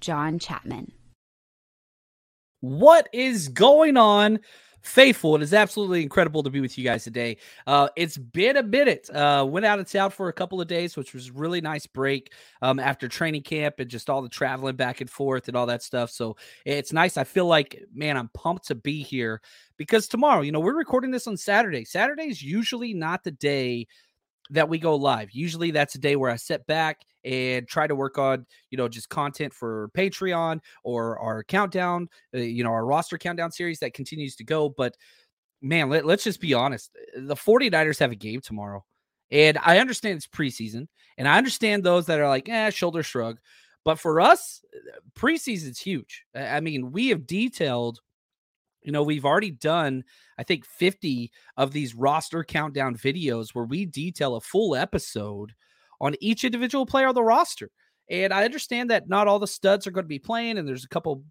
John Chapman. What is going on? Faithful, it is absolutely incredible to be with you guys today. Uh, it's been a minute. Uh, went out of town for a couple of days, which was really nice break um, after training camp and just all the traveling back and forth and all that stuff. So it's nice. I feel like, man, I'm pumped to be here because tomorrow, you know, we're recording this on Saturday. Saturday is usually not the day that we go live. Usually that's a day where I sit back and try to work on, you know, just content for Patreon or our countdown, uh, you know, our roster countdown series that continues to go. But man, let, let's just be honest. The 49ers have a game tomorrow. And I understand it's preseason, and I understand those that are like, eh, shoulder shrug. But for us, preseason's huge. I mean, we have detailed you know, we've already done, I think, 50 of these roster countdown videos where we detail a full episode on each individual player on the roster. And I understand that not all the studs are going to be playing, and there's a couple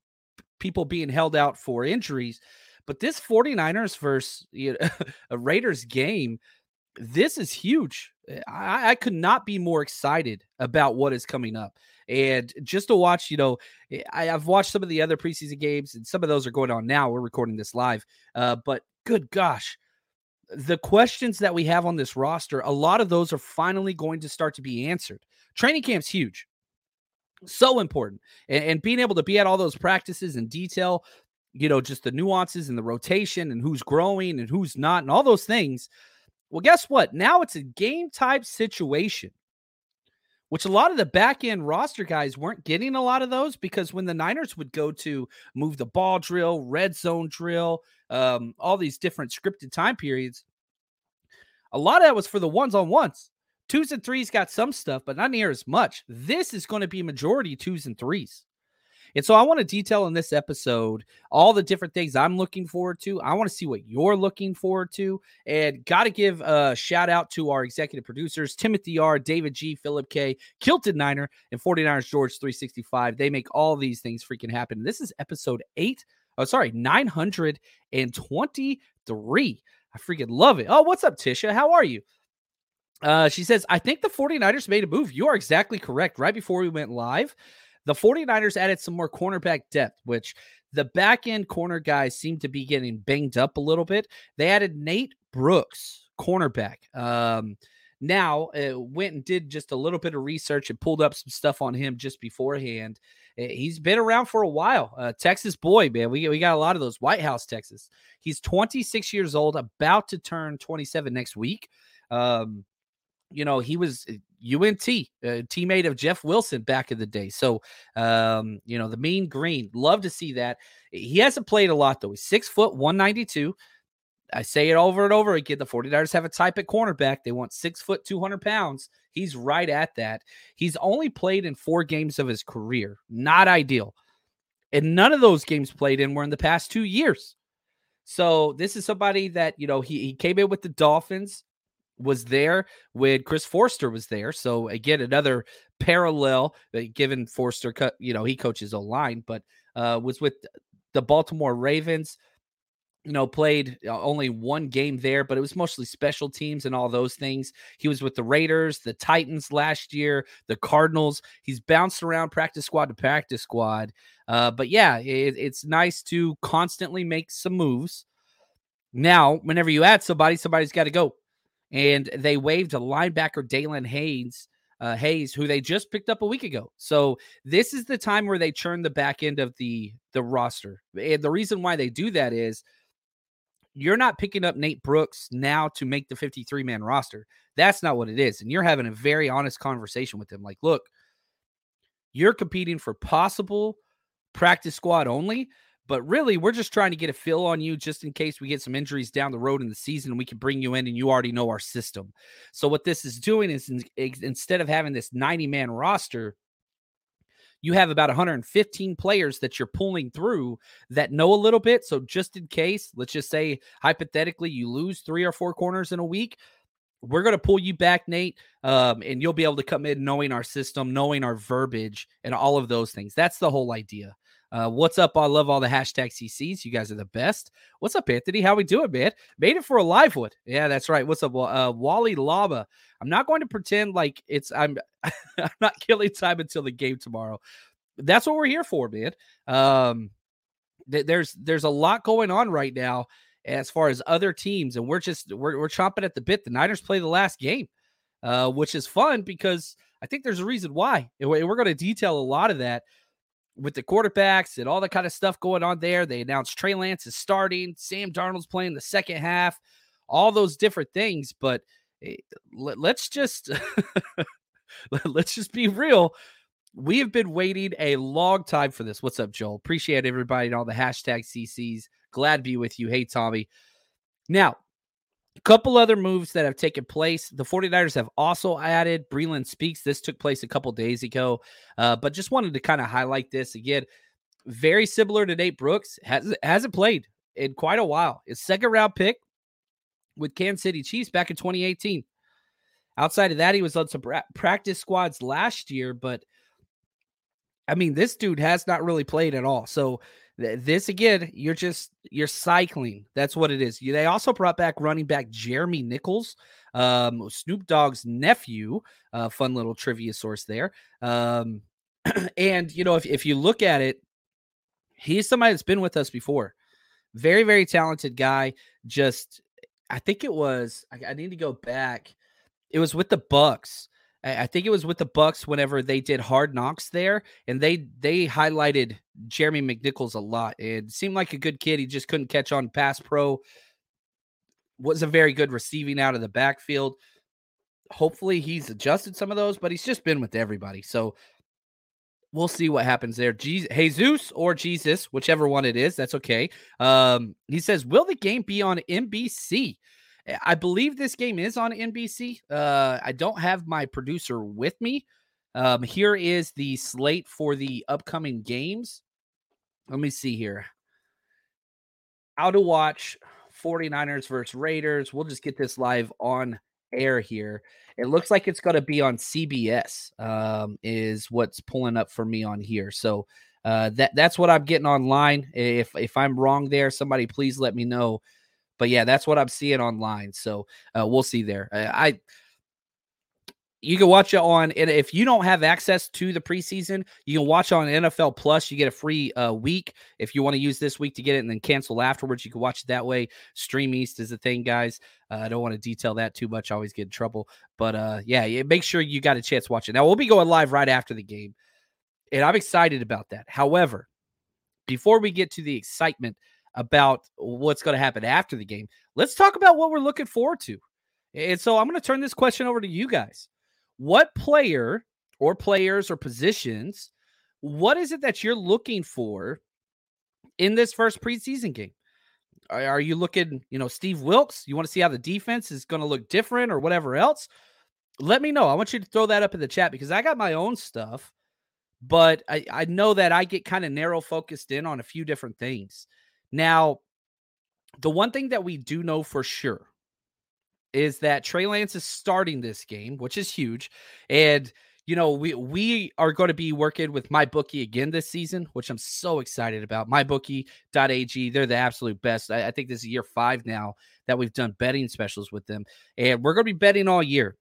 people being held out for injuries. But this 49ers versus you know, a Raiders game, this is huge. I, I could not be more excited about what is coming up. And just to watch, you know, eh, I, have watched some of the other preseason games, and some of those are going on now. We're recording this live. Uh, but good gosh, the questions that we have on this roster, a lot of those are finally going to start to be answered. Training camp's huge. So important. And, and being able to be at all those practices in detail, you know, just the nuances and the rotation and who's growing and who's not, and all those things. Well, guess what? Now it's a game type situation which a lot of the back end roster guys weren't getting a lot of those because when the Niners would go to move the ball drill, red zone drill, um, all these different scripted time periods, a lot of that was for the ones on ones. Twos and threes got some stuff, but not near as much. This is going to be majority twos and threes. And so I want to detail in this episode all the different things I'm looking forward to. I want to see what you're looking forward to. And got to give a shout out to our executive producers, Timothy R., David G., Philip K., Kilted Niner, and 49ers George 365. They make all these things freaking happen. This is episode eight. Oh, sorry, 923. I freaking love it. Oh, what's up, Tisha? How are you? Uh, she says, I think the 49ers made a move. You are exactly correct. Right before we went live, the 49ers added some more cornerback depth, which the back end corner guys seem to be getting banged up a little bit. They added Nate Brooks, cornerback. Um, now uh, went and did just a little bit of research and pulled up some stuff on him just beforehand. Uh, he's been around for a while. Uh, Texas boy, man. We, we got a lot of those. White House, Texas. He's 26 years old, about to turn 27 next week. Um, you know, he was UNT, a teammate of Jeff Wilson back in the day. So, um, you know, the mean green, love to see that. He hasn't played a lot though. He's six foot 192. I say it over and over again. The 49ers have a type at cornerback. They want six foot, 200 pounds. He's right at that. He's only played in four games of his career. Not ideal. And none of those games played in were in the past two years. So this is somebody that, you know, he, he came in with the Dolphins was there when Chris Foerster was there. So again, another parallel given Foerster, you know, he coaches a line, but uh, was with the Baltimore Ravens. You know, played uh, only one game there, but it was mostly special teams and all those things. He was with the Raiders, the Titans last year, the Cardinals. He's bounced around practice squad to practice squad. Uh, but yeah, it, it's nice to constantly make some moves. Now, whenever you add somebody, somebody's got to go and they waived a linebacker, Daelin Hayes, uh, Hayes, who they just picked up a week ago. So this is the time where they churn the back end of the the roster, and the reason why they do that is you're not picking up Nate Brooks now to make the 53 man roster. That's not what it is, and you're having a very honest conversation with them. Like, look, you're competing for possible practice squad only. But really, we're just trying to get a feel on you just in case we get some injuries down the road in the season. We can bring you in and you already know our system. So, what this is doing is in, instead of having this 90 man roster, you have about 115 players that you're pulling through that know a little bit. So, just in case, let's just say hypothetically, you lose three or four corners in a week, we're going to pull you back, Nate, um, and you'll be able to come in knowing our system, knowing our verbiage, and all of those things. That's the whole idea. Uh, what's up? I love all the hashtag CCs. You guys are the best. What's up, Anthony? How we doing, man? Made it for a live one. Yeah, that's right. What's up, uh, Wally Lava? I'm not going to pretend like it's I'm I'm not killing time until the game tomorrow. That's what we're here for, man. Um, th- there's there's a lot going on right now as far as other teams, and we're just we're we're chomping at the bit. The Niners play the last game, uh, which is fun because I think there's a reason why. And we're going to detail a lot of that with the quarterbacks and all the kind of stuff going on there. They announced Trey Lance is starting, Sam Darnold's playing the second half, all those different things. But eh, let's just let's just be real. We have been waiting a long time for this. What's up, Joel? Appreciate everybody and all the hashtag CCs. Glad to be with you. Hey, Tommy. Now, a couple other moves that have taken place. The 49ers have also added Breeland Speaks. This took place a couple days ago, uh, but just wanted to kind of highlight this again. Very similar to Nate Brooks, has, hasn't played in quite a while. His second round pick with Kansas City Chiefs back in 2018. Outside of that, he was on some practice squads last year, but I mean, this dude has not really played at all. So this again, you're just you're cycling. That's what it is. They also brought back running back Jeremy McNichols, um, Snoop Dogg's nephew. Uh, fun little trivia source there. Um, and you know, if if you look at it, he's somebody that's been with us before. Very very talented guy. Just I think it was. I, I need to go back. It was with the Bucs. I think it was with the Bucs whenever they did Hard Knocks there, and they they highlighted Jeremy McNichols a lot. It seemed like a good kid. He just couldn't catch on pass pro. Was a very good receiving out of the backfield. Hopefully, he's adjusted some of those, but he's just been with everybody. So we'll see what happens there. Jesus or Jesus, whichever one it is, that's okay. Um, he says, "Will the game be on NBC?" I believe this game is on NBC. Uh, I don't have my producer with me. Um, here is the slate for the upcoming games. Let me see here. How to watch 49ers versus Raiders. We'll just get this live on air here. It looks like it's going to be on CBS. Um, is what's pulling up for me on here. So uh, that that's what I'm getting online. If if I'm wrong there, somebody please let me know. But yeah, that's what I'm seeing online. So uh, we'll see there. I you can watch it on and if you don't have access to the preseason you can watch on nfl plus you get a free uh, week if you want to use this week to get it and then cancel afterwards you can watch it that way stream east is the thing guys uh, i don't want to detail that too much I always get in trouble but uh yeah make sure you got a chance to watch it now we'll be going live right after the game and i'm excited about that however before we get to the excitement about what's going to happen after the game. Let's talk about what we're looking forward to. And so I'm going to turn this question over to you guys. What player or players or positions, what is it that you're looking for in this first preseason game? Are you looking, you know, Steve Wilks? You want to see how the defense is going to look different or whatever else? Let me know. I want you to throw that up in the chat because I got my own stuff, but I, I know that I get kind of narrow focused in on a few different things. Now, the one thing that we do know for sure is that Trey Lance is starting this game, which is huge. And you know, we we are going to be working with MyBookie again this season, which I'm so excited about. MyBookie.ag, they're the absolute best. I, I think this is year five now that we've done betting specials with them, and we're going to be betting all year.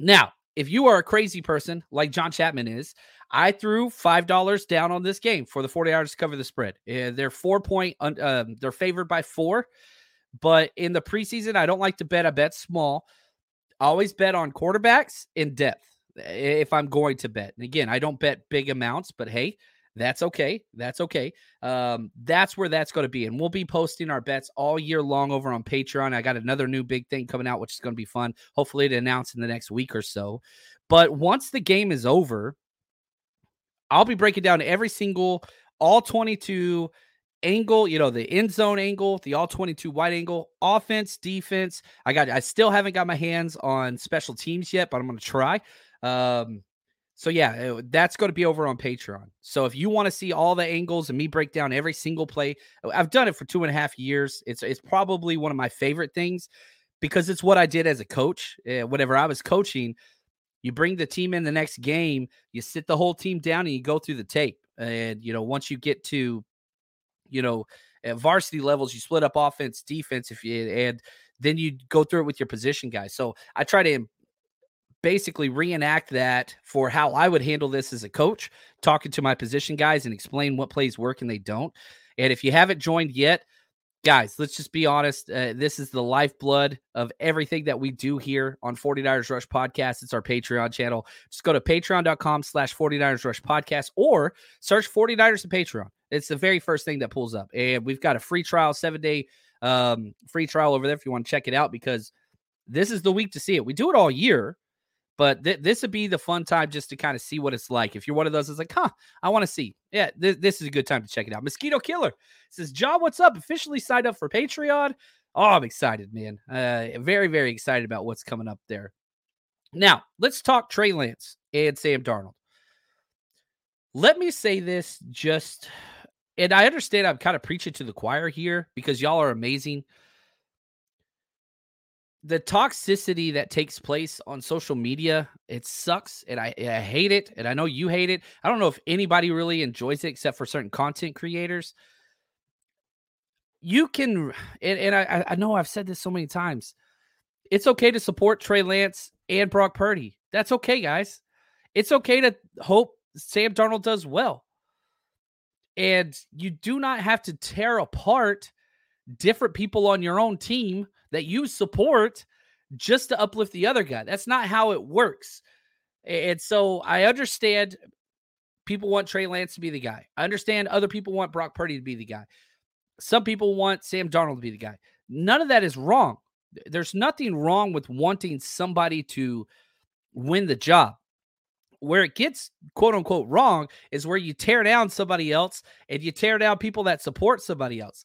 Now, if you are a crazy person like John Chapman is, I threw five dollars down on this game for the 49ers to cover the spread. They're four point, um, they're favored by four, but in the preseason, I don't like to bet. I bet small. Always bet on quarterbacks in depth if I'm going to bet. And again, I don't bet big amounts, but hey, that's okay. That's okay. Um, that's where that's going to be. And we'll be posting our bets all year long over on Patreon. I got another new big thing coming out, which is going to be fun, hopefully to announce in the next week or so. But once the game is over, I'll be breaking down every single all 22 angle, you know, the end zone angle, the all 22 wide angle, offense, defense. I got I still haven't got my hands on special teams yet, but I'm going to try. Um, so yeah, that's going to be over on Patreon. So if you want to see all the angles and me break down every single play, I've done it for two and a half years. It's it's probably one of my favorite things because it's what I did as a coach. Uh, whenever I was coaching, you bring the team in the next game, you sit the whole team down and you go through the tape. And you know, once you get to, you know, at varsity levels, you split up offense, defense, if you and then you go through it with your position guys. So I try to basically reenact that for how I would handle this as a coach, talking to my position guys and explain what plays work and they don't. And if you haven't joined yet, guys, let's just be honest. Uh, this is the lifeblood of everything that we do here on 49ers Rush Podcast. It's our Patreon channel. Just go to patreon.com slash 49ers Rush Podcast or search 49ers and Patreon. It's the very first thing that pulls up. And we've got a free trial, seven day um, free trial over there if you want to check it out because this is the week to see it. We do it all year. But th- this would be the fun time just to kind of see what it's like. If you're one of those it's like, huh, I want to see. Yeah, th- this is a good time to check it out. Mosquito Killer says, John, what's up? Officially signed up for Patreon. Oh, I'm excited, man. Uh, very, very excited about what's coming up there. Now, let's talk Trey Lance and Sam Darnold. Let me say this just, and I understand I'm kind of preaching to the choir here because y'all are amazing the toxicity that takes place on social media it sucks and I, I hate it and i know you hate it. I don't know if anybody really enjoys it except for certain content creators. You can and, and I, I know i've said this so many times. It's okay to support trey lance and brock purdy. That's okay guys. It's okay to hope sam darnold does well. And you do not have to tear apart different people on your own team that you support just to uplift the other guy. That's not how it works. And so I understand people want Trey Lance to be the guy. I understand other people want Brock Purdy to be the guy. Some people want Sam Darnold to be the guy. None of that is wrong. There's nothing wrong with wanting somebody to win the job. Where it gets quote unquote wrong is where you tear down somebody else and you tear down people that support somebody else.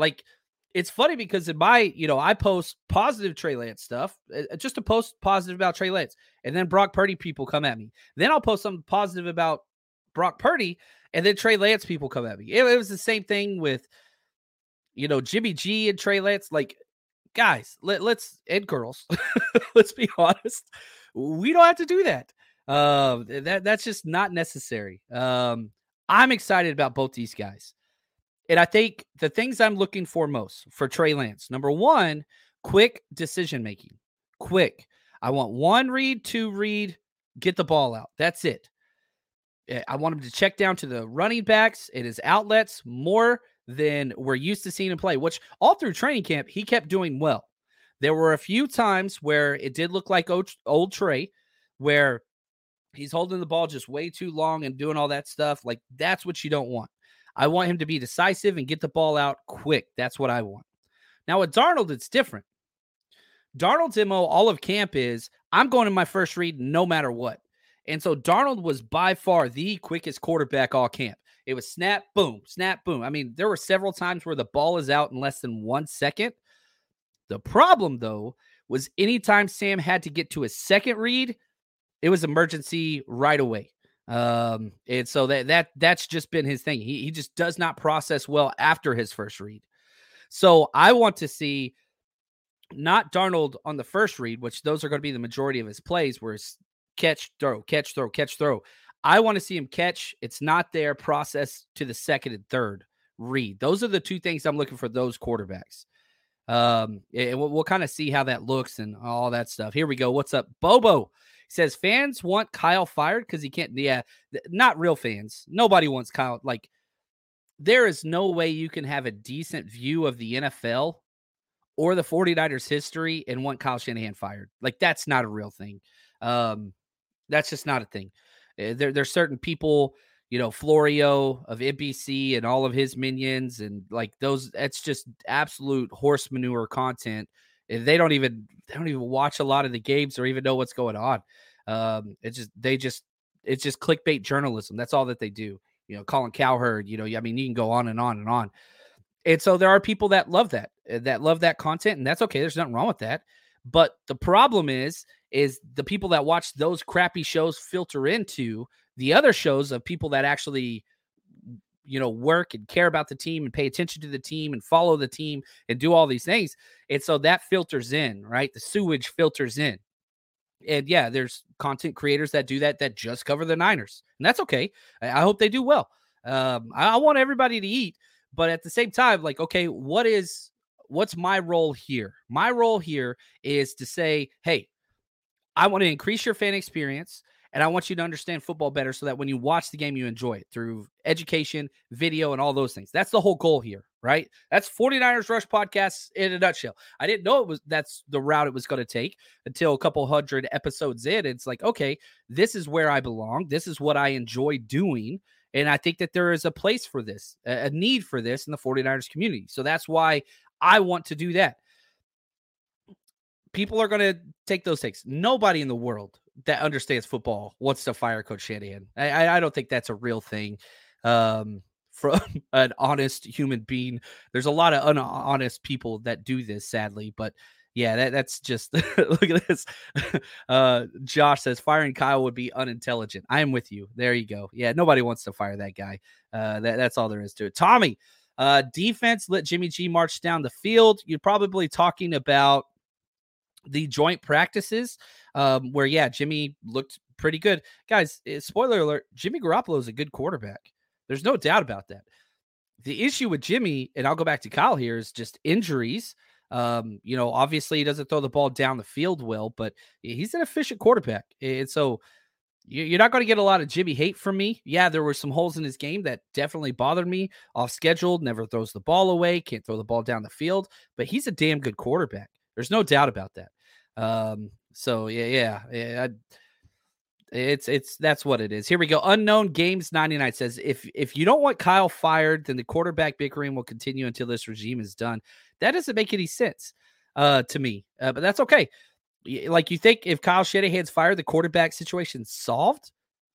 Like it's funny because in my, you know, I post positive Trey Lance stuff, uh, just to post positive about Trey Lance, and then Brock Purdy people come at me. Then I'll post something positive about Brock Purdy, and then Trey Lance people come at me. It, it was the same thing with, you know, Jimmy G and Trey Lance. Like, guys, let, let's and girls, let's be honest, we don't have to do that. Uh, that that's just not necessary. Um, I'm excited about both these guys. And I think the things I'm looking for most for Trey Lance, number one, quick decision making. Quick. I want one read, two read, get the ball out. That's it. Eh, I want him to check down to the running backs and his outlets more than we're used to seeing him play, which all through training camp, he kept doing well. There were a few times where it did look like old, old Trey, where he's holding the ball just way too long and doing all that stuff. Like, that's what you don't want. I want him to be decisive and get the ball out quick. That's what I want. Now, with Darnold, it's different. Darnold's MO all of camp is I'm going to my first read no matter what. And so Darnold was by far the quickest quarterback all camp. It was snap, boom, snap, boom. I mean, there were several times where the ball is out in less than one second. The problem, though, was anytime Sam had to get to a second read, it was emergency right away. Um, and so that that that's just been his thing. He he just does not process well after his first read. So I want to see not Darnold on the first read, which those are going to be the majority of his plays, where it's catch, throw, catch, throw, catch, throw. I want to see him catch. It's not there. Process to the second and third read. Those are the two things I'm looking for those quarterbacks. Um, and we'll, we'll kind of see how that looks and all that stuff. Here we go. What's up, Bobo? Says fans want Kyle fired because he can't. Yeah, not real fans. Nobody wants Kyle. Like, there is no way you can have a decent view of the NFL or the 49ers history and want Kyle Shanahan fired. Like, that's not a real thing. Um, that's just not a thing. Eh, there, there's certain people, you know, Florio of NBC and all of his minions, and like those. That's just absolute horse manure content. They don't even they don't even watch a lot of the games or even know what's going on. Um, it's just they just it's just clickbait journalism. That's all that they do. You know, Colin Cowherd. You know, I mean, you can go on and on and on. And so there are people that love that, eh, that love that content, and that's okay. There's nothing wrong with that. But the problem is, is the people that watch those crappy shows filter into the other shows of people that actually you know work and care about the team and pay attention to the team and follow the team and do all these things and so that filters in right? The sewage filters in. And yeah there's content creators that do that that just cover the niners and that's okay. I, hope they do well. Um, I, I want everybody to eat but at the same time like okay what is what's my role here? My role here is to say hey I want to increase your fan experience and I want you to understand football better so that when you watch the game, you enjoy it through education, video, and all those things. That's the whole goal here, right? That's 49ers Rush podcast in a nutshell. I didn't know it was that's the route it was going to take until a couple hundred episodes in. It's like, okay, this is where I belong. This is what I enjoy doing. And I think that there is a place for this, a need for this in the 49ers community. So that's why I want to do that people are going to take those takes. Nobody in the world that understands football wants to fire Coach Shanahan. I, I don't think that's a real thing um, from an honest human being. There's a lot of unhonest people that do this, sadly, but yeah, that, that's just look at this. Uh, Josh says firing Kyle would be unintelligent. I am with you. There you go. Yeah, nobody wants to fire that guy. Uh, that, that's all there is to it. Tommy, uh, defense let Jimmy G march down the field. You're probably talking about the joint practices um, where yeah jimmy looked pretty good guys eh, spoiler alert jimmy garoppolo is a good quarterback there's no doubt about that the issue with jimmy and i'll go back to kyle here is just injuries um, you know obviously he doesn't throw the ball down the field well but he's an efficient quarterback and so you're not going to get a lot of Jimmy hate from me. Yeah, there were some holes in his game that definitely bothered me. Off schedule, never throws the ball away, can't throw the ball down the field, but he's a damn good quarterback. There's no doubt about that. Um, so yeah, yeah, yeah. It's it's that's what it is. Here we go. Unknown Games 99 says if if you don't want Kyle fired, then the quarterback bickering will continue until this regime is done. That doesn't make any sense uh to me. Uh, but that's okay. Like you think if Kyle Shanahan's fired, the quarterback situation solved?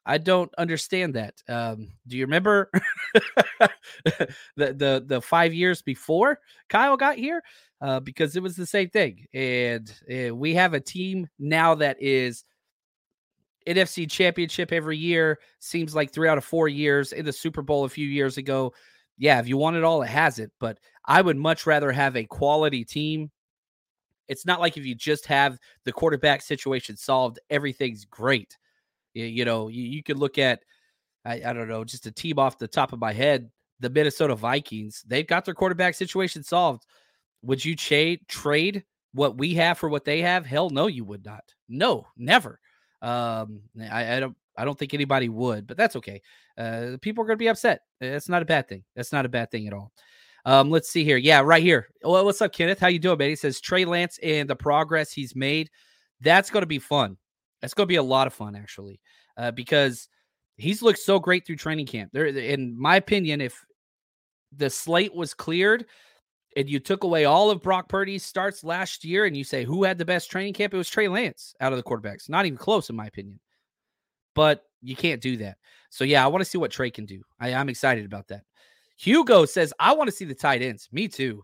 I don't understand that. Um, do you remember the, the the five years before Kyle got here? Uh, because it was the same thing, and uh, we have a team now that is NFC Championship every year. Seems like three out of four years in the Super Bowl a few years ago. Yeah, if you want it all, it has it. But I would much rather have a quality team. It's not like if you just have the quarterback situation solved, everything's great you, know, you, you could look at, I, I don't know, just a team off the top of my head, the Minnesota Vikings. They've got their quarterback situation solved. Would you trade trade what we have for what they have? Hell no, you would not. No, never. Um, I, I don't I don't think anybody would, but that's okay. Uh, people are going to be upset. That's not a bad thing. That's not a bad thing at all. Um, let's see here. Yeah, right here. Well, what's up, Kenneth? How you doing, man? He says Trey Lance and the progress he's made. That's going to be fun. That's going to be a lot of fun, actually, uh, because he's looked so great through training camp. There, in my opinion, if the slate was cleared and you took away all of Brock Purdy's starts last year, and you say who had the best training camp, it was Trey Lance out of the quarterbacks. Not even close, in my opinion. But you can't do that. So yeah, I want to see what Trey can do. I, I'm excited about that. Hugo says, I want to see the tight ends. Me too.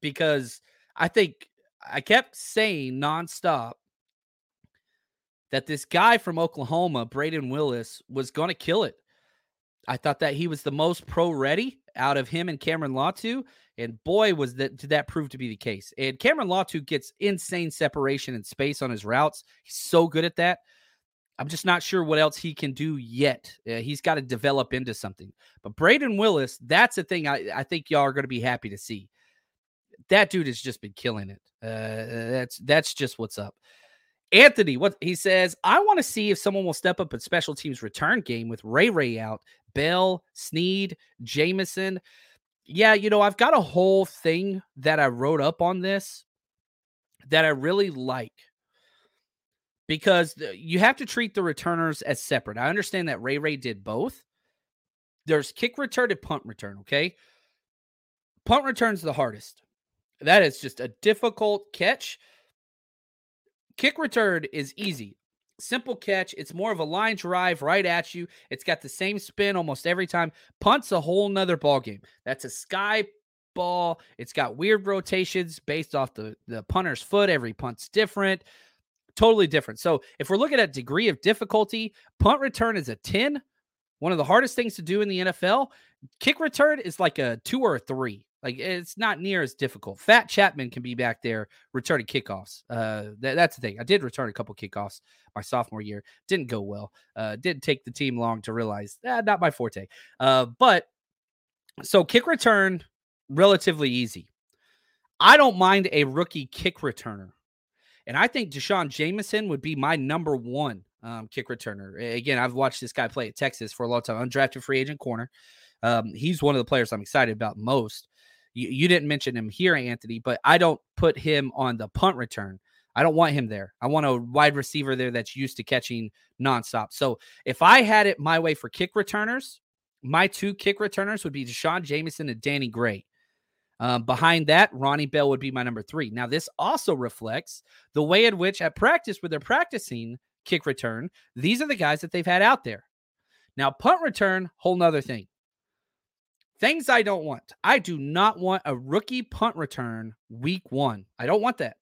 Because I think I kept saying nonstop that this guy from Oklahoma, Brayden Willis, was going to kill it. I thought that he was the most pro ready out of him and Cameron Latu. And boy, was that did that prove to be the case. And Cameron Latu gets insane separation and space on his routes. He's so good at that. I'm just not sure what else he can do yet. Uh, he's got to develop into something. But Brayden Willis, that's a thing I, I think y'all are going to be happy to see. That dude has just been killing it. Uh, that's that's just what's up. Anthony, what he says, I want to see if someone will step up at special teams return game with Ray Ray out, Bell, Snead, Jamison. Yeah, you know, I've got a whole thing that I wrote up on this that I really like because you have to treat the returners as separate. I understand that Ray Ray did both. There's kick return and punt return, okay? Punt return's the hardest. That is just a difficult catch. Kick return is easy. Simple catch. It's more of a line drive right at you. It's got the same spin almost every time. Punt's a whole nother ball game. That's a sky ball. It's got weird rotations based off the, the punter's foot. Every punt's different totally different. So if we're looking at degree of difficulty, punt return is a 10, one of the hardest things to do in the NFL. Kick return is like a two or a three. Like it's not near as difficult. Fat Chapman can be back there returning kickoffs. Uh, that, that's the thing. I did return a couple kickoffs my sophomore year. Didn't go well. Uh, didn't take the team long to realize eh, not my forte. Uh, but so kick return relatively easy. I don't mind a rookie kick returner. And I think D'Shawn Jamison would be my number one um, kick returner. Again, I've watched this guy play at Texas for a long time, undrafted free agent corner. Um, he's one of the players I'm excited about most. You, you didn't mention him here, Anthony, but I don't put him on the punt return. I don't want him there. I want a wide receiver there that's used to catching nonstop. So if I had it my way for kick returners, my two kick returners would be D'Shawn Jamison and Danny Gray. Um, behind that, Ronnie Bell would be my number three. Now, this also reflects the way in which at practice, where they're practicing kick return, these are the guys that they've had out there. Now, punt return, whole nother thing. Things I don't want. I do not want a rookie punt return week one. I don't want that.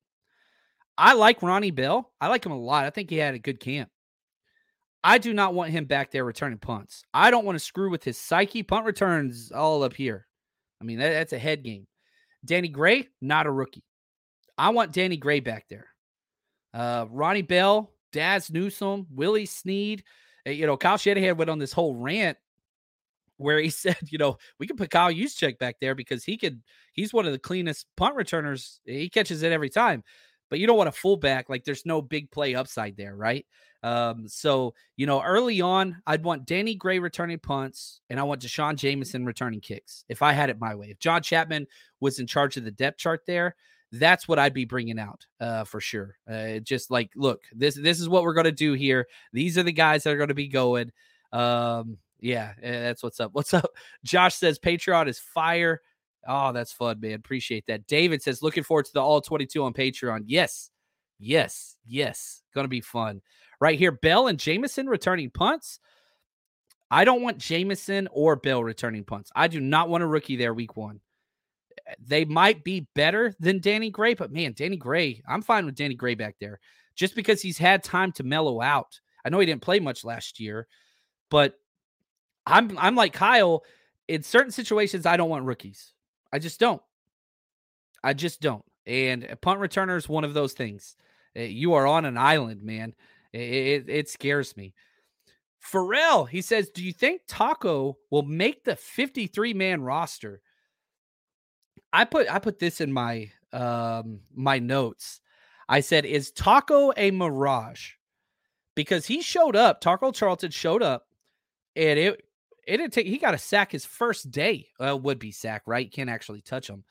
I like Ronnie Bell. I like him a lot. I think he had a good camp. I do not want him back there returning punts. I don't want to screw with his psyche. Punt returns all up here. I mean, that, that's a head game. Danny Gray, not a rookie. I want Danny Gray back there. Uh, Ronnie Bell, Dazz Newsome, Willie Snead. Uh, you know, Kyle Shanahan went on this whole rant where he said, you know, we can put Kyle Juszczyk back there because he could, he's one of the cleanest punt returners. He catches it every time. But you don't want a fullback. Like there's no big play upside there, right? Um, so you know, early on, I'd want Danny Gray returning punts, and I want D'Shawn Jamison returning kicks. If I had it my way, if John Chapman was in charge of the depth chart there, that's what I'd be bringing out uh, for sure. Uh, just like, look, this this is what we're going to do here. These are the guys that are going to be going. Um, yeah, eh, that's what's up. What's up? Josh says Patreon is fire. Oh, that's fun, man. Appreciate that. David says looking forward to the all 22 on Patreon. Yes, yes, yes. To be fun right here. Bell and Jamison returning punts. I don't want Jamison or Bell returning punts. I do not want a rookie there week one. Eh, they might be better than Danny Gray, but man, Danny Gray, I'm fine with Danny Gray back there just because he's had time to mellow out. I know he didn't play much last year, but I'm I'm like Kyle. In certain situations, I don't want rookies. I just don't. I just don't. And punt returner is one of those things. Eh, you are on an island, man. It, it, it scares me. Pharrell, he says, Do you think Taco will make the 53 man roster? I put I put this in my um, my notes. I said, "Is Taco a mirage?" Because he showed up. Taco Charlton showed up, and it it didn't take. He got a sack his first day. Well, would be sack, right? Can't actually touch him,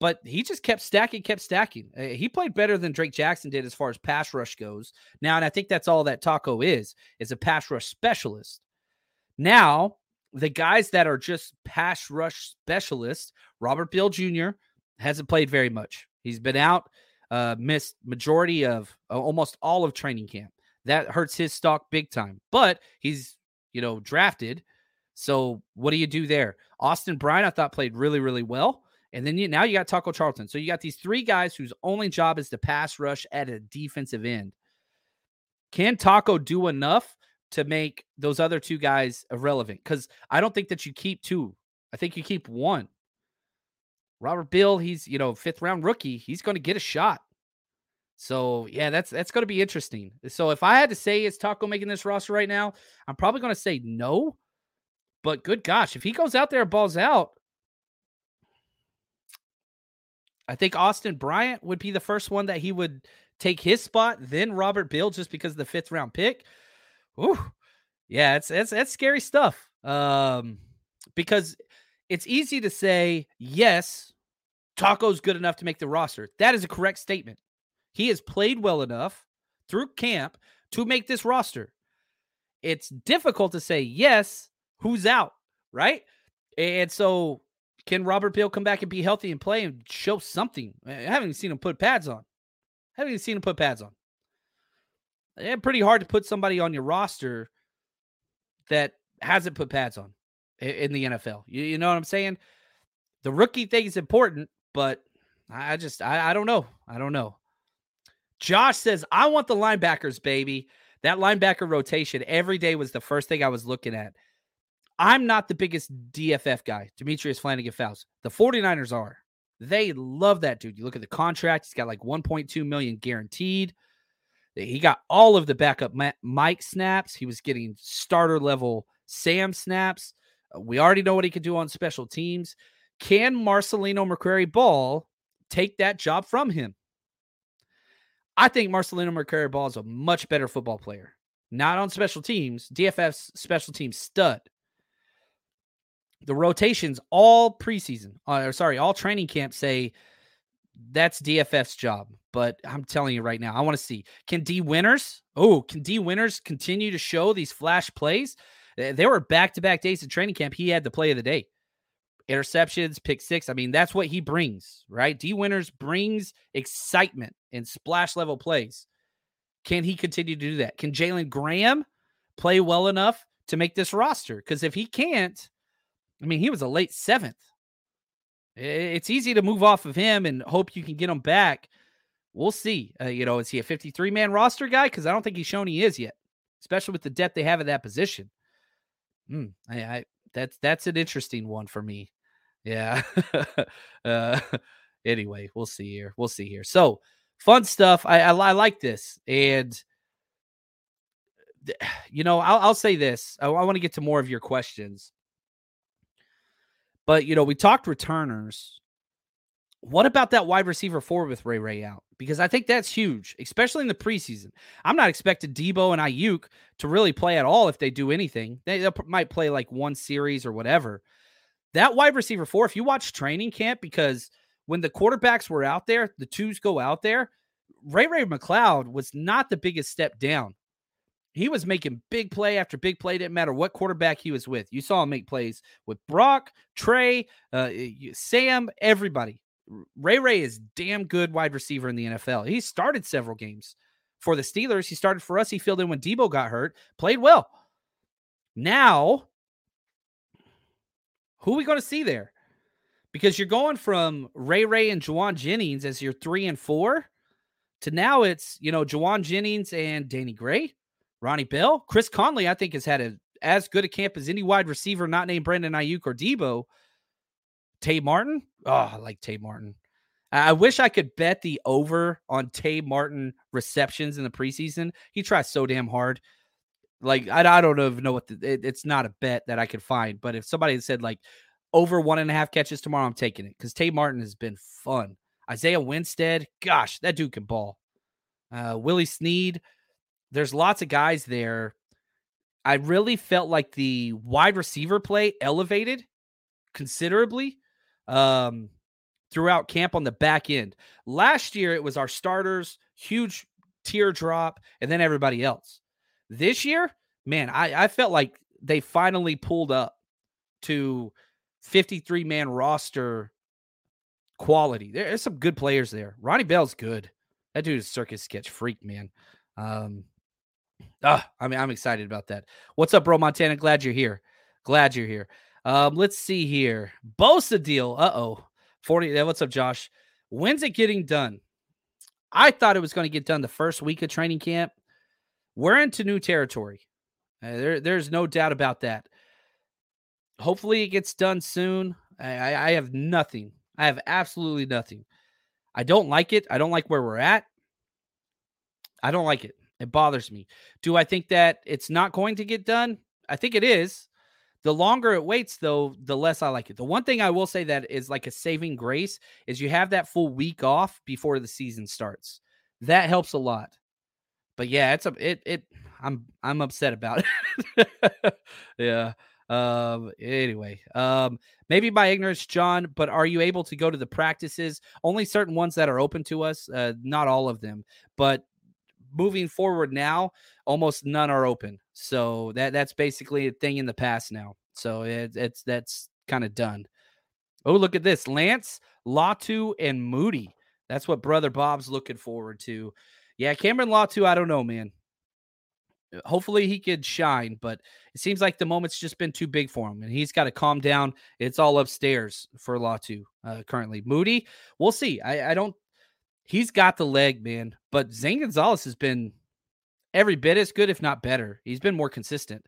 but he just kept stacking, kept stacking. Uh, he played better than Drake Jackson did as far as pass rush goes. Now, and I think that's all that Taco is is a pass rush specialist. Now, the guys that are just pass rush specialists, Robert Beal Jr. hasn't played very much. He's been out, uh, missed majority of uh, almost all of training camp. That hurts his stock big time. But he's you know drafted. So what do you do there? Austin Bryant, I thought played really really well. And then you, now you got Taco Charlton. So you got these three guys whose only job is to pass rush at a defensive end. Can Taco do enough to make those other two guys irrelevant? Because I don't think that you keep two. I think you keep one. Robert Beal, he's you know fifth round rookie. He's going to get a shot. So yeah, that's that's going to be interesting. So if I had to say is Taco making this roster right now, I'm probably going to say no. But good gosh, if he goes out there and balls out, I think Austin Bryant would be the first one that he would take his spot, then Robert Beal just because of the fifth round pick. Ooh, yeah, it's it's it's scary stuff. Um, because it's easy to say yes, Taco's good enough to make the roster. That is a correct statement. He has played well enough through camp to make this roster. It's difficult to say yes, who's out, right? And so can Robert Beal come back and be healthy and play and show something? I haven't even seen him put pads on. I haven't even seen him put pads on. It's pretty hard to put somebody on your roster that hasn't put pads on in the NFL. You, you know what I'm saying? The rookie thing is important, but I just I, I don't know. I don't know. Josh says, I want the linebackers, baby. That linebacker rotation every day was the first thing I was looking at. I'm not the biggest DFF guy, Demetrius Flannigan-Fowles. The 49ers are. They love that dude. You look at the contract, he's got like 1.2 million guaranteed. He got all of the backup Mike snaps. He was getting starter level Sam snaps. Uh, we already know what he can do on special teams. Can Marcelino McCrary Ball take that job from him? I think Marcelino McCrary Ball is a much better football player. Not on special teams, DFF's special team stud. The rotations all preseason, uh, or sorry, all training camp say that's DFF's job. But I'm telling you right now, I want to see can Dee Winters. oh, can Dee Winters continue to show these flash plays? There were back to back days of training camp. He had the play of the day interceptions, pick six. I mean, that's what he brings, right? Dee Winters brings excitement and splash level plays. Can he continue to do that? Can Jalen Graham play well enough to make this roster? Because if he can't, I mean, he was a late seventh. It's easy to move off of him and hope you can get him back. We'll see. Uh, you know, is he a 53 man roster guy? Because I don't think he's shown he is yet, especially with the depth they have at that position. Hmm, I, I that's that's an interesting one for me. Yeah. uh, anyway, we'll see here. We'll see here. So fun stuff. I, I, I like this, and you know, I'll, I'll say this. I, I want to get to more of your questions, but you know, we talked returners. What about that wide receiver four with Ray Ray out? Because I think that's huge, especially in the preseason. I'm not expecting Deebo and Aiyuk to really play at all if they do anything. They, they might play like one series or whatever. That wide receiver four, if you watch training camp, because when the quarterbacks were out there, the twos go out there, Ray Ray McCloud was not the biggest step down. He was making big play after big play. Didn't matter what quarterback he was with. You saw him make plays with Brock, Trey, uh, Sam, everybody. Ray Ray is damn good wide receiver in the NFL. He started several games for the Steelers. He started for us. He filled in when Deebo got hurt, played well. Now who are we going to see there? Because you're going from Ray Ray and Jauan Jennings as your three and four to now it's, you know, Jauan Jennings and Danny Gray, Ronnie Bell. Chris Conley, I think, has had a, as good a camp as any wide receiver not named Brandon Aiyuk or Deebo. Tay Martin. Oh, I like Tay Martin. I wish I could bet the over on Tay Martin receptions in the preseason. He tries so damn hard. Like I, I don't even know what the, it, it's not a bet that I could find, but if somebody said like over one and a half catches tomorrow, I'm taking it because Tay Martin has been fun. Isaiah Winstead, gosh, that dude can ball. Uh, Willie Snead, there's lots of guys there. I really felt like the wide receiver play elevated considerably um, throughout camp on the back end. Last year, it was our starters, huge teardrop, and then everybody else. This year, man, I, I felt like they finally pulled up to 53 man roster quality. There's some good players there. Ronnie Bell's good. That dude is circus sketch freak, man. Um, ah, I mean, I'm excited about that. What's up, bro, Montana? Glad you're here. Glad you're here. Um, let's see here. Bosa deal. Uh oh. 40. What's up, Josh? When's it getting done? I thought it was going to get done the first week of training camp. We're into new territory. Uh, there, there's no doubt about that. Hopefully, it gets done soon. I, I have nothing. I have absolutely nothing. I don't like it. I don't like where we're at. I don't like it. It bothers me. Do I think that it's not going to get done? I think it is. The longer it waits, though, the less I like it. The one thing I will say that is like a saving grace is you have that full week off before the season starts. That helps a lot. But yeah, it's a it it I'm I'm upset about it. yeah. Um anyway, um maybe by ignorance, John, but are you able to go to the practices? Only certain ones that are open to us, uh not all of them. But moving forward now, almost none are open. So that that's basically a thing in the past now. So it, it's that's kind of done. Oh, look at this. Lance, Latu, and Moody. That's what brother Bob's looking forward to. Yeah, Cameron Latu, I don't know, man. Hopefully he could shine, but it seems like the moment's just been too big for him, and he's got to calm down. It's all upstairs for Latu uh, currently. Moody, we'll see. I, I don't he's got the leg, man. But Zane Gonzalez has been every bit as good, if not better. He's been more consistent.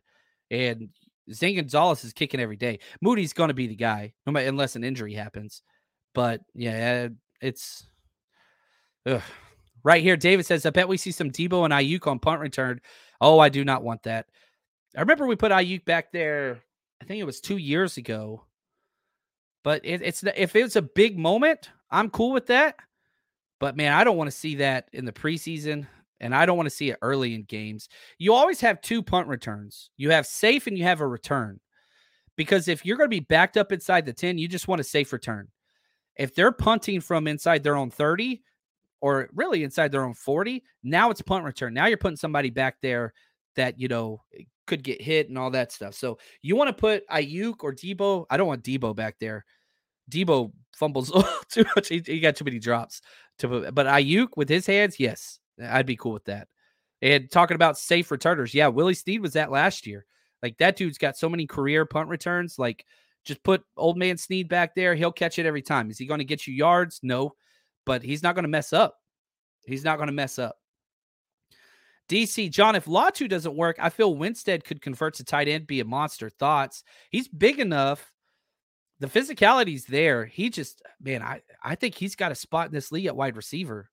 And Zane Gonzalez is kicking every day. Moody's going to be the guy, no matter unless an injury happens. But yeah, it's ugh. right here. David says, "I bet we see some Deebo and Aiyuk on punt return." Oh, I do not want that. I remember we put Aiyuk back there. I think it was two years ago. But it, it's if it's a big moment, I'm cool with that. But man, I don't want to see that in the preseason and I don't want to see it early in games. You always have two punt returns. You have safe and you have a return. Because if you're going to be backed up inside the 10, you just want a safe return. If they're punting from inside their own 30 or really inside their own 40, now it's punt return. Now you're putting somebody back there that, you know, eh, could get hit and all that stuff. So you want to put Aiyuk or Deebo. I don't want Deebo back there. Deebo fumbles too much. He, he, got too many drops. To but Aiyuk with his hands, yes, I'd be cool with that. And talking about safe returners, yeah, Willie Snead was that last year. Like that dude's got so many career punt returns. Like just put old man Snead back there. He'll catch it every time. Is he going to get you yards? No, but he's not going to mess up. He's not going to mess up. DC John, if Latu doesn't work, I feel Winstead could convert to tight end, be a monster. Thoughts? He's big enough the physicality's there. He just, man, I, I think he's got a spot in this league at wide receiver.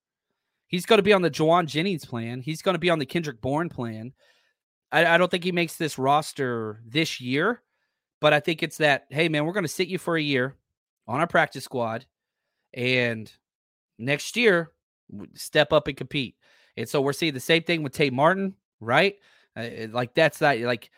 He's going to be on the Jauan Jennings plan. He's going to be on the Kendrick Bourne plan. I, I don't think he makes this roster this year, but I think it's that, hey, man, we're going to sit you for a year on our practice squad. And next year, step up and compete. And so we're seeing the same thing with Tay Martin, right? Uh, like that's that, like,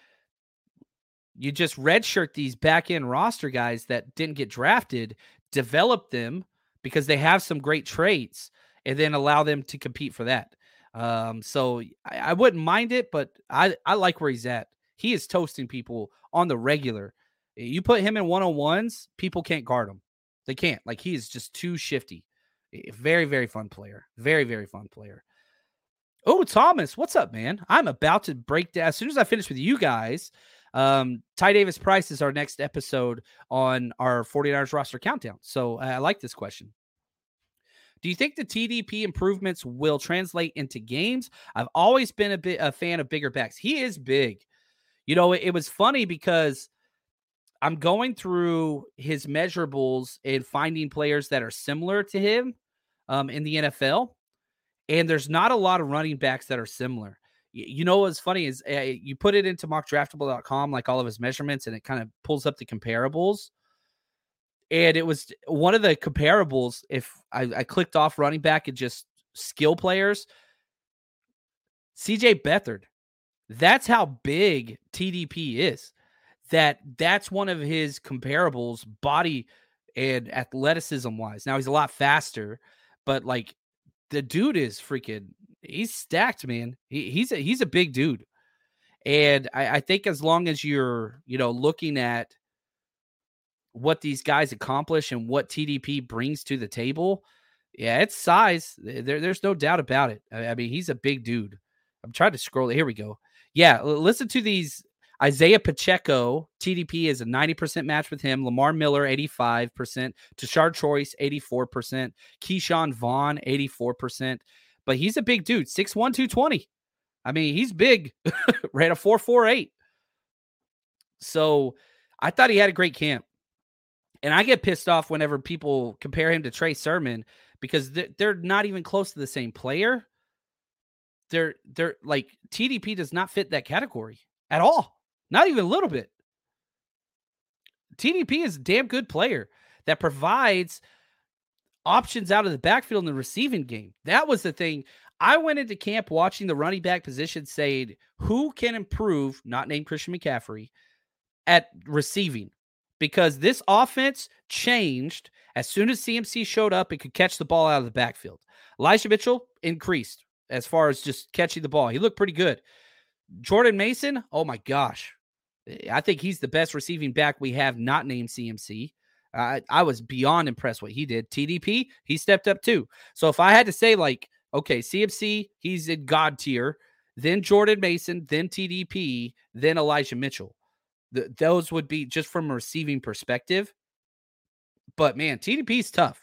you just redshirt these back end roster guys that didn't get drafted, develop them because they have some great traits, and then allow them to compete for that. Um, so I, I wouldn't mind it, but I, I like where he's at. He is toasting people on the regular. You put him in one on ones, people can't guard him. They can't. Like he is just too shifty. Very, very fun player. Very, very fun player. Oh, Thomas, what's up, man? I'm about to break down. As soon as I finish with you guys, um, Ty Davis Price is our next episode on our 49ers roster countdown. So I like this question. Do you think the TDP improvements will translate into games? I've always been a bit a fan of bigger backs. He is big. You know, it, it was funny because I'm going through his measurables and finding players that are similar to him um, in the NFL. And there's not a lot of running backs that are similar you know what's funny is uh, you put it into mockdraftable.com like all of his measurements and it kind of pulls up the comparables and it was one of the comparables. If I, I clicked off running back and just skill players, CJ Beathard. That's how big TDP is. That that's one of his comparables, body and athleticism wise. Now he's a lot faster, but like the dude is freaking he's stacked, man. He, he's a he's a big dude. And I, I think as long as you're, you know, looking at what these guys accomplish and what TDP brings to the table, yeah, it's size. There, there's no doubt about it. I, I mean, he's a big dude. I'm trying to scroll. Here we go. Yeah, listen to these. Isaiah Pacheco, TDP is a 90% match with him. Lamar Miller, 85%. Tashard Choice, 84%. Ke'Shawn Vaughn, 84%. But he's a big dude, 6'1, 220. I mean, he's big, ran a 448. So I thought he had a great camp. And I get pissed off whenever people compare him to Trey Sermon because they're not even close to the same player. They're they're like TDP does not fit that category at all. Not even a little bit. TDP is a damn good player that provides options out of the backfield in the receiving game. That was the thing. I went into camp watching the running back position saying, who can improve, not named Christian McCaffrey, at receiving? Because this offense changed as soon as CMC showed up and could catch the ball out of the backfield. Elijah Mitchell increased as far as just catching the ball. He looked pretty good. Jordan Mason, oh my gosh. Eh, I think he's the best receiving back we have not named CMC. I, I was beyond impressed what he did. TDP, he stepped up too. So if I had to say, like, okay, CMC, he's in God tier, then Jordan Mason, then TDP, then Elijah Mitchell. The, those would be just from a receiving perspective. But man, TDP's tough.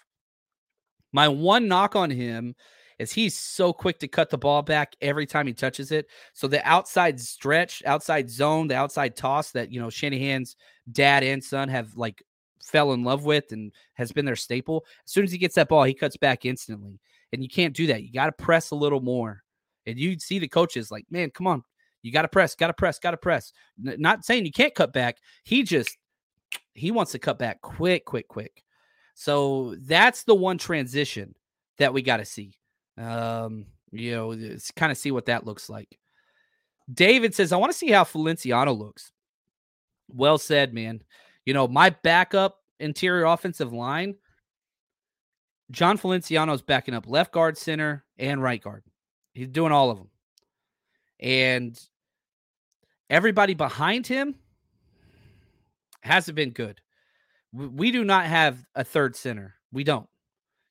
My one knock on him is he's so quick to cut the ball back every time he touches it. So the outside stretch, outside zone, the outside toss that you know Shanahan's dad and son have like fell in love with and has been their staple. As soon as he gets that ball, he cuts back instantly. And you can't do that. You got to press a little more. And you see the coaches like, man, come on. You got to press, got to press, got to press. N- not saying you can't cut back. He just, he wants to cut back quick, quick, quick. So that's the one transition that we got to see. Um, you know, kind of see what that looks like. David says, I want to see how Feliciano looks. Well said, man. You know, my backup interior offensive line, Jon Feliciano's backing up left guard, center, and right guard. He's doing all of them. And everybody behind him hasn't been good. We do not have a third center. We don't.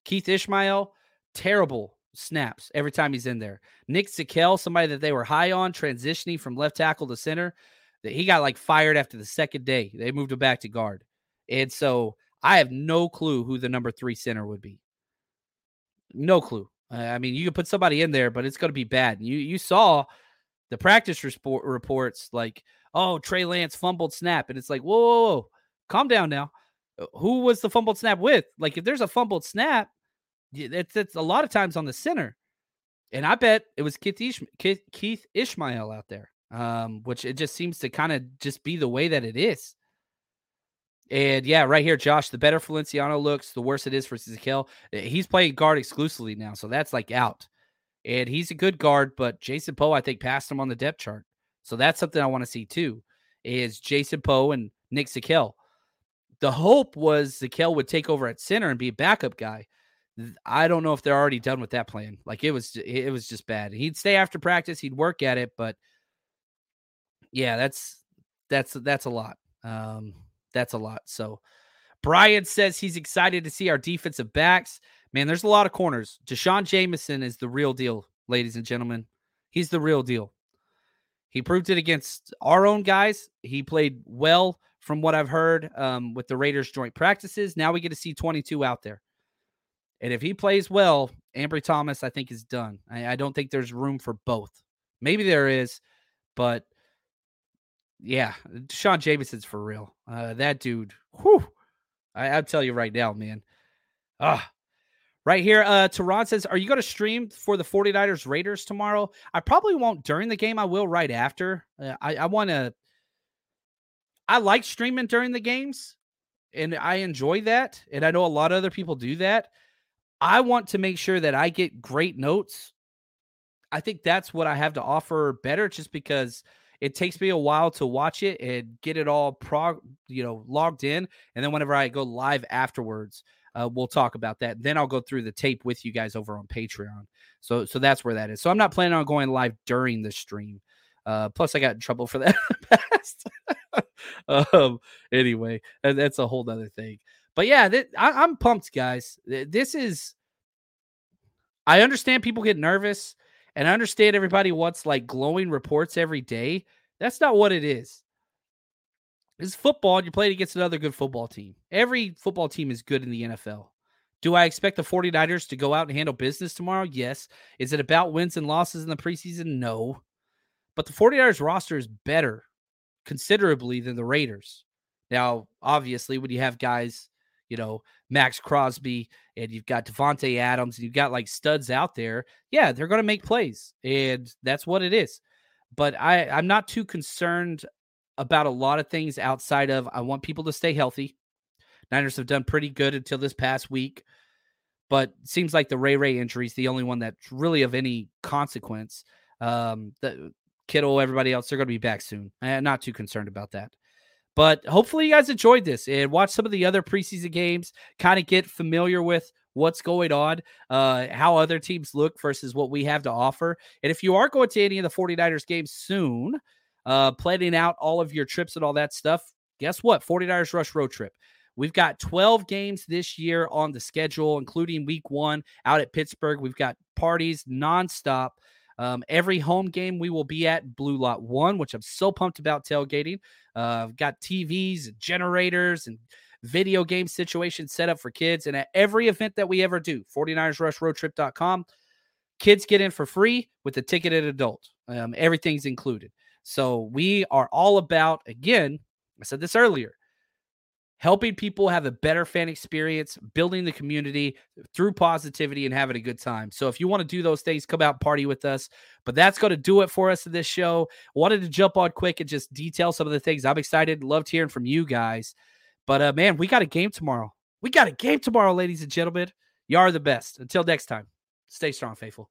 Keith Ismael, terrible snaps every time he's in there. Nick Zakelj, somebody that they were high on, transitioning from left tackle to center, he got like fired after the second day. They moved him back to guard. And so I have no clue who the number three center would be. No clue. I mean, you could put somebody in there, but it's going to be bad. You you saw the practice report, reports like, oh, Trey Lance fumbled snap, and it's like, whoa, whoa, whoa, calm down now. Uh, who was the fumbled snap with? Like, if there's a fumbled snap, it's, it's a lot of times on the center, and I bet it was Keith, Keith Ismael out there um, which it just seems to kind of just be the way that it is. And yeah, right here, Josh, the better Feliciano looks, the worse it is for Zakelj. Eh, he's playing guard exclusively now, so that's like out. And he's a good guard, but Jason Poe, I think, passed him on the depth chart. So that's something I want to see too. Is Jason Poe and Nick Zakelj. The hope was Zakelj would take over at center and be a backup guy. I don't know if they're already done with that plan. Like it was, it was just bad. He'd stay after practice, he'd work at it, but yeah, that's that's that's a lot. Um, that's a lot. So Brian says he's excited to see our defensive backs. Man, there's a lot of corners. D'Shawn Jamison is the real deal, ladies and gentlemen. He's the real deal. He proved it against our own guys. He played well from what I've heard um, with the Raiders joint practices. Now we get to see 22 out there. And if he plays well, Ambry Thomas, I think, is done. I, I don't think there's room for both. Maybe there is, but yeah, Sean Jamison's for real. Uh, that dude, whew, I, I'll tell you right now, man. Ah, right here, uh, Tehran says, Are you going to stream for the 49ers Raiders tomorrow? I probably won't during the game. I will right after. Uh, I, I want to, I like streaming during the games, and I enjoy that. And I know a lot of other people do that. I want to make sure that I get great notes. I think that's what I have to offer better just because it takes me a while to watch it and get it all prog, you know, logged in. And then whenever I go live afterwards, uh, we'll talk about that. Then I'll go through the tape with you guys over on Patreon. So, so that's where that is. So I'm not planning on going live during the stream. Uh, plus, I got in trouble for that past. um, anyway, that's a whole other thing. But yeah, I, I'm pumped, guys. This is. I understand people get nervous, and I understand everybody wants like glowing reports every day. That's not what it is. It's football, and you're playing against another good football team. Every football team is good in the NFL. Do I expect the 49ers to go out and handle business tomorrow? Yes. Is it about wins and losses in the preseason? No. But the 49ers roster is better considerably than the Raiders. Now, obviously, when you have guys, you know, Maxx Crosby and you've got Davante Adams and you've got like studs out there, yeah, they're going to make plays. And that's what it is. But I, I'm not too concerned about a lot of things outside of I want people to stay healthy. Niners have done pretty good until this past week, but seems like the Ray Ray injury is the only one that's really of any consequence. Um, the Kittle, everybody else, they're going to be back soon. I'm not too concerned about that. But hopefully, you guys enjoyed this and watch some of the other preseason games, kind of get familiar with what's going on, uh, how other teams look versus what we have to offer. And if you are going to any of the 49ers games soon, uh, planning out all of your trips and all that stuff, guess what? 49ers Rush Road Trip. We've got 12 games this year on the schedule, including week one out at Pittsburgh. We've got parties nonstop. Um, every home game we will be at Blue Lot One, which I'm so pumped about tailgating. Uh, I've got TVs, and generators, and video game situations set up for kids. And at every event that we ever do, 49ersrushroadtrip.com, kids get in for free with the ticketed adult. Um, everything's included. So we are all about, again, I said this earlier, helping people have a better fan experience, building the community through positivity and having a good time. So if you want to do those things, come out party with us. But that's going to do it for us in this show. Wanted to jump on quick and just detail some of the things. I'm excited. Loved hearing from you guys. But uh, man, we got a game tomorrow. We got a game tomorrow, ladies and gentlemen. You are the best. Until next time, stay strong, faithful.